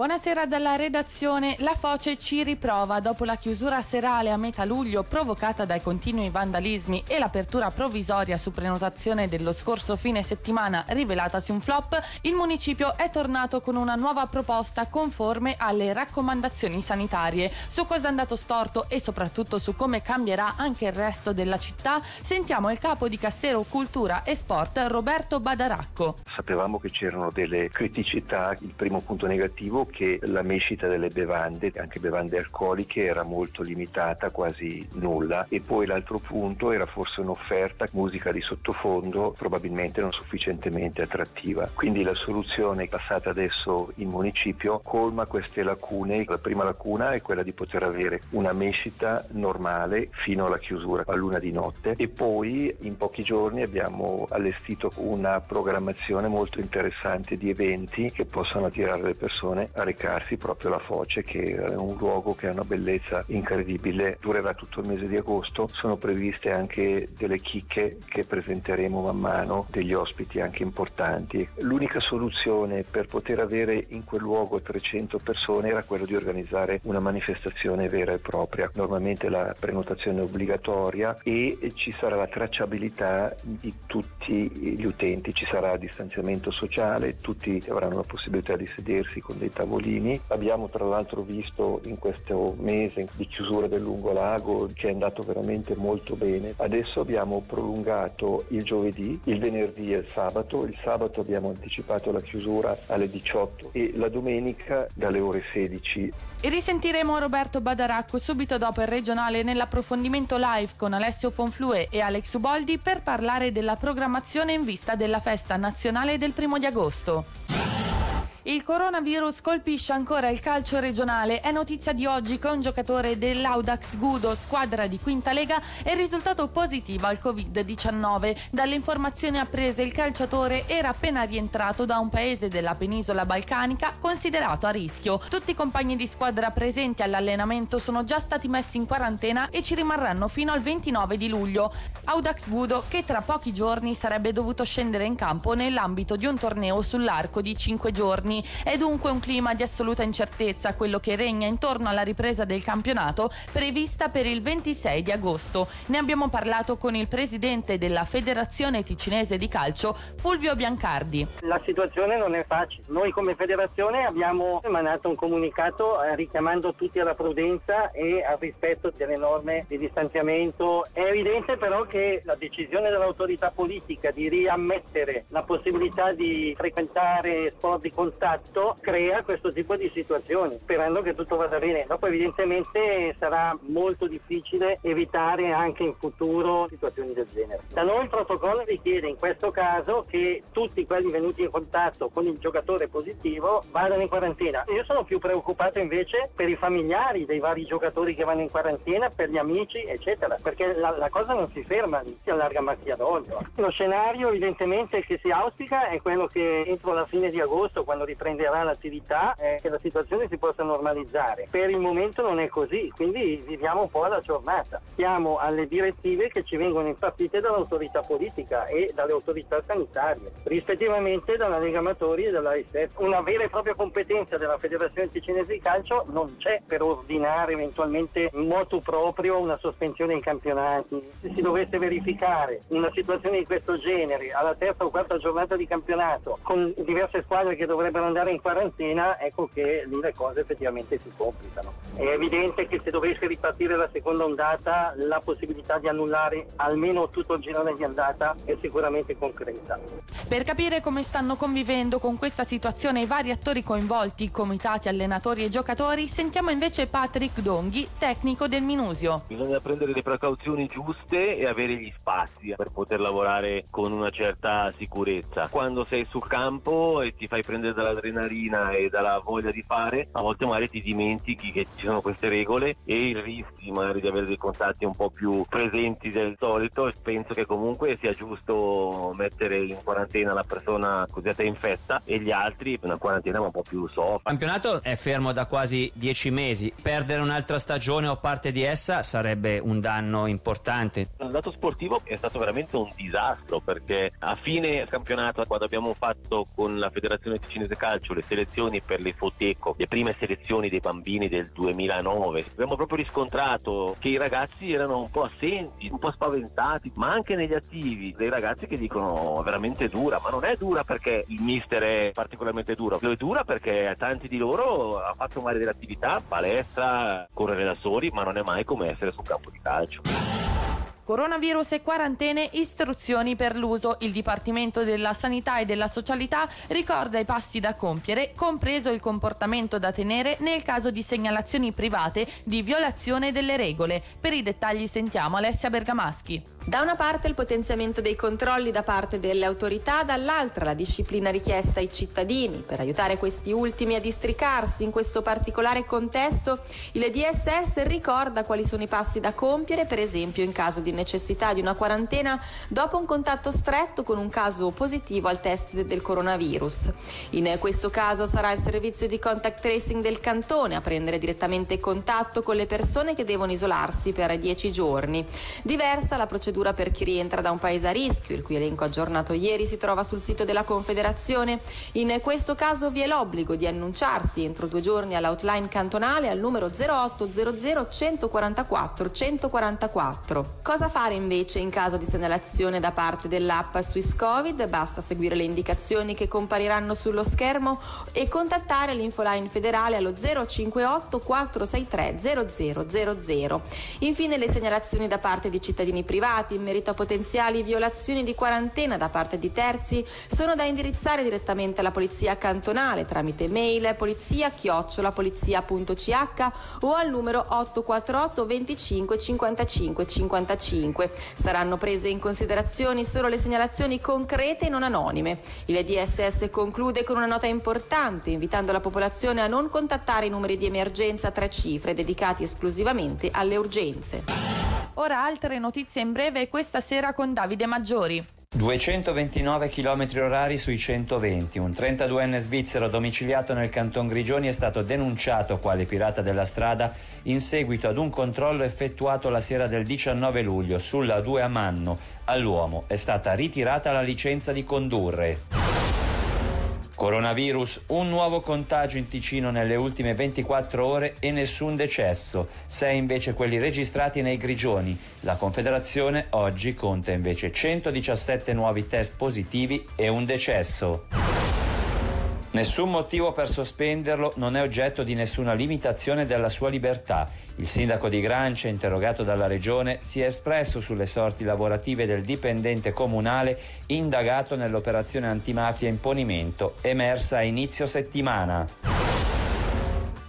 Buonasera dalla redazione. La Foce ci riprova dopo la chiusura serale a metà luglio provocata dai continui vandalismi e l'apertura provvisoria su prenotazione dello scorso fine settimana rivelatasi un flop. Il municipio è tornato con una nuova proposta conforme alle raccomandazioni sanitarie. Su cosa è andato storto e soprattutto su come cambierà anche il resto della città, sentiamo il capo di Castero Cultura e Sport Roberto Badaracco. Sapevamo che c'erano delle criticità, il primo punto negativo che la mescita delle bevande, anche bevande alcoliche, era molto limitata, quasi nulla. E poi l'altro punto era forse un'offerta, musica di sottofondo, probabilmente non sufficientemente attrattiva. Quindi la soluzione passata adesso in municipio colma queste lacune. La prima lacuna è quella di poter avere una mescita normale fino alla chiusura a luna di notte e poi in pochi giorni abbiamo allestito una programmazione molto interessante di eventi che possono attirare le persone a recarsi proprio alla Foce che è un luogo che ha una bellezza incredibile, durerà tutto il mese di agosto, sono previste anche delle chicche che presenteremo man mano, degli ospiti anche importanti. L'unica soluzione per poter avere in quel luogo 300 persone era quella di organizzare una manifestazione vera e propria. Normalmente la prenotazione è obbligatoria e ci sarà la tracciabilità di tutti gli utenti, ci sarà distanziamento sociale, tutti avranno la possibilità di sedersi con dei tavolini. Abbiamo tra l'altro visto in questo mese di chiusura del lungolago che è andato veramente molto bene. Adesso abbiamo prolungato il giovedì, il venerdì e il sabato. Il sabato abbiamo anticipato la chiusura alle 18 e la domenica dalle ore 16. E risentiremo Roberto Badaracco subito dopo il regionale nell'approfondimento live con Alessio Fonflue e Alex Uboldi per parlare della programmazione in vista della festa nazionale del primo di agosto. Il coronavirus colpisce ancora il calcio regionale. È notizia di oggi che un giocatore dell'Audax Gudo, squadra di quinta lega, è risultato positivo al Covid-19. Dalle informazioni apprese il calciatore era appena rientrato da un paese della penisola balcanica considerato a rischio. Tutti i compagni di squadra presenti all'allenamento sono già stati messi in quarantena e ci rimarranno fino al 29 di luglio. Audax Gudo che tra pochi giorni sarebbe dovuto scendere in campo nell'ambito di un torneo sull'arco di 5 giorni giorni. È dunque un clima di assoluta incertezza quello che regna intorno alla ripresa del campionato prevista per il 26 di agosto. Ne abbiamo parlato con il presidente della Federazione Ticinese di Calcio, Fulvio Biancardi. La situazione non è facile. Noi come federazione abbiamo emanato un comunicato eh, richiamando tutti alla prudenza e al rispetto delle norme di distanziamento. È evidente però che la decisione dell'autorità politica di riammettere la possibilità di frequentare sport di contatto contatto crea questo tipo di situazioni, sperando che tutto vada bene. Dopo evidentemente sarà molto difficile evitare anche in futuro situazioni del genere. Da noi il protocollo richiede in questo caso che tutti quelli venuti in contatto con il giocatore positivo vadano in quarantena. Io sono più preoccupato invece per i familiari dei vari giocatori che vanno in quarantena, per gli amici, eccetera, perché la, la cosa non si ferma si allarga macchia d'olio. Lo scenario evidentemente che si auspica è quello che entro la fine di agosto, quando riprenderà l'attività e che la situazione si possa normalizzare. Per il momento non è così, quindi viviamo un po' alla giornata. Siamo alle direttive che ci vengono impartite dall'autorità politica e dalle autorità sanitarie, rispettivamente dalla Lega Amatori e dalla ISEF. Una vera e propria competenza della Federazione Ticinese di Calcio non c'è per ordinare eventualmente in modo proprio una sospensione dei campionati. Se si dovesse verificare una situazione di questo genere alla terza o quarta giornata di campionato con diverse squadre che dovrebbero per andare in quarantena, ecco che lì le cose effettivamente si complicano. È evidente che se dovesse ripartire la seconda ondata, la possibilità di annullare almeno tutto il girone di andata è sicuramente concreta. Per capire come stanno convivendo con questa situazione i vari attori coinvolti, comitati, allenatori e giocatori, sentiamo invece Patrick Donghi, tecnico del Minusio. Bisogna prendere le precauzioni giuste e avere gli spazi per poter lavorare con una certa sicurezza. Quando sei sul campo e ti fai prendere dalla dall'adrenalina e dalla voglia di fare, a volte magari ti dimentichi che ci sono queste regole e il rischi magari di avere dei contatti un po' più presenti del solito. Penso che comunque sia giusto mettere in quarantena la persona cosiddetta infetta e gli altri una quarantena un po' più soft. Il campionato è fermo da quasi dieci mesi. Perdere un'altra stagione o parte di essa sarebbe un danno importante. Il dato sportivo è stato veramente un disastro perché a fine campionato, quando abbiamo fatto con la Federazione Ticinese Calcio le selezioni per le Foteco, le prime selezioni dei bambini del 2009, abbiamo proprio riscontrato che i ragazzi erano un po' assenti, un po' spaventati, ma anche negli attivi, dei ragazzi che dicono veramente dura, ma non è dura perché il mister è particolarmente duro, lo è dura perché tanti di loro hanno fatto magari delle attività, palestra, correre da soli, ma non è mai come essere sul campo di calcio. Coronavirus e quarantene, istruzioni per l'uso. Il Dipartimento della Sanità e della Socialità ricorda i passi da compiere, compreso il comportamento da tenere nel caso di segnalazioni private di violazione delle regole. Per i dettagli sentiamo Alessia Bergamaschi. Da una parte il potenziamento dei controlli da parte delle autorità, dall'altra la disciplina richiesta ai cittadini. Per aiutare questi ultimi a districarsi in questo particolare contesto, il DSS ricorda quali sono i passi da compiere, per esempio in caso di necessità di una quarantena dopo un contatto stretto con un caso positivo al test del coronavirus. In questo caso sarà il servizio di contact tracing del cantone a prendere direttamente contatto con le persone che devono isolarsi per 10 giorni. Diversa la procedura procedura per chi rientra da un paese a rischio, il cui elenco aggiornato ieri si trova sul sito della Confederazione. In questo caso vi è l'obbligo di annunciarsi entro due giorni all'outline cantonale al numero 0800 144 144. Cosa fare invece in caso di segnalazione da parte dell'app Swiss Covid? Basta seguire le indicazioni che compariranno sullo schermo e contattare l'infoline federale allo 058 463 0000. Infine le segnalazioni da parte di cittadini privati imputati in merito a potenziali violazioni di quarantena da parte di terzi sono da indirizzare direttamente alla polizia cantonale tramite mail polizia-polizia.ch o al numero 848 25 55 55. Saranno prese in considerazione solo le segnalazioni concrete e non anonime. Il DSS conclude con una nota importante invitando la popolazione a non contattare i numeri di emergenza tre cifre dedicati esclusivamente alle urgenze. Ora altre notizie in breve questa sera con Davide Maggiori. 229 km orari sui 120. Un 32enne svizzero domiciliato nel canton Grigioni è stato denunciato quale pirata della strada in seguito ad un controllo effettuato la sera del 19 luglio sulla 2 a Manno. All'uomo è stata ritirata la licenza di condurre. Coronavirus, un nuovo contagio in Ticino nelle ultime 24 ore e nessun decesso, sei invece quelli registrati nei Grigioni. La Confederazione oggi conta invece 117 nuovi test positivi e un decesso. Nessun motivo per sospenderlo non è oggetto di nessuna limitazione della sua libertà. Il sindaco di Grancia, interrogato dalla regione, si è espresso sulle sorti lavorative del dipendente comunale indagato nell'operazione antimafia imponimento emersa a inizio settimana.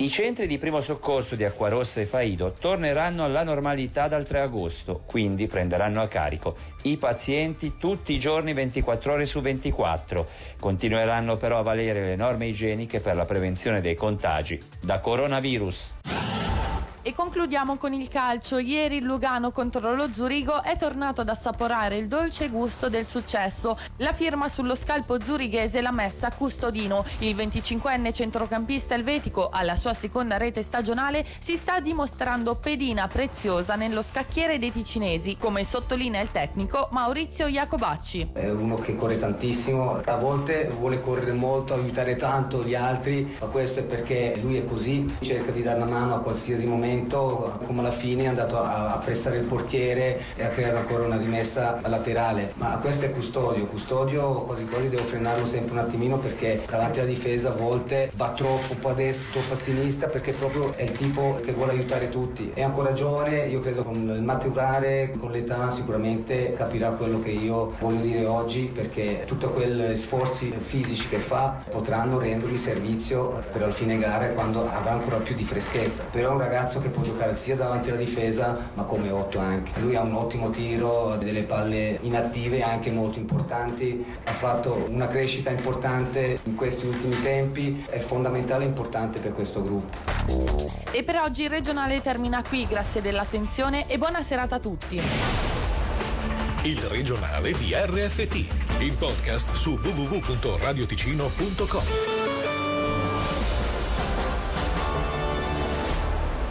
I centri di primo soccorso di Acquarossa e Faido torneranno alla normalità dal 3 agosto, quindi prenderanno a carico i pazienti tutti i giorni 24 ore su 24. Continueranno però a valere le norme igieniche per la prevenzione dei contagi da coronavirus. E concludiamo con il calcio. Ieri il Lugano contro lo Zurigo è tornato ad assaporare il dolce gusto del successo. La firma sullo scalpo zurighese l'ha messa Custodino. Il 25enne centrocampista elvetico, alla sua seconda rete stagionale, si sta dimostrando pedina preziosa nello scacchiere dei ticinesi, come sottolinea il tecnico Maurizio Iacobacci. È uno che corre tantissimo, a volte vuole correre molto, aiutare tanto gli altri, ma questo è perché lui è così, cerca di dare una mano a qualsiasi momento momento, come alla fine, è andato a, a prestare il portiere e a creare ancora una rimessa laterale. Ma questo è Custodio. Custodio quasi quasi devo frenarlo sempre un attimino perché davanti alla difesa a volte va troppo, un po' a destra, troppo a sinistra perché proprio è il tipo che vuole aiutare tutti. È ancora giovane, io credo con il maturare, con l'età sicuramente capirà quello che io voglio dire oggi perché tutti quegli sforzi fisici che fa potranno rendergli servizio per la fine gara quando avrà ancora più di freschezza. Però è un ragazzo che può giocare sia davanti alla difesa ma come 8 anche. Lui ha un ottimo tiro, delle palle inattive anche molto importanti, ha fatto una crescita importante in questi ultimi tempi, è fondamentale e importante per questo gruppo. E per oggi il regionale termina qui, grazie dell'attenzione e buona serata a tutti. Il regionale di RFT, il podcast su www.radioticino.com.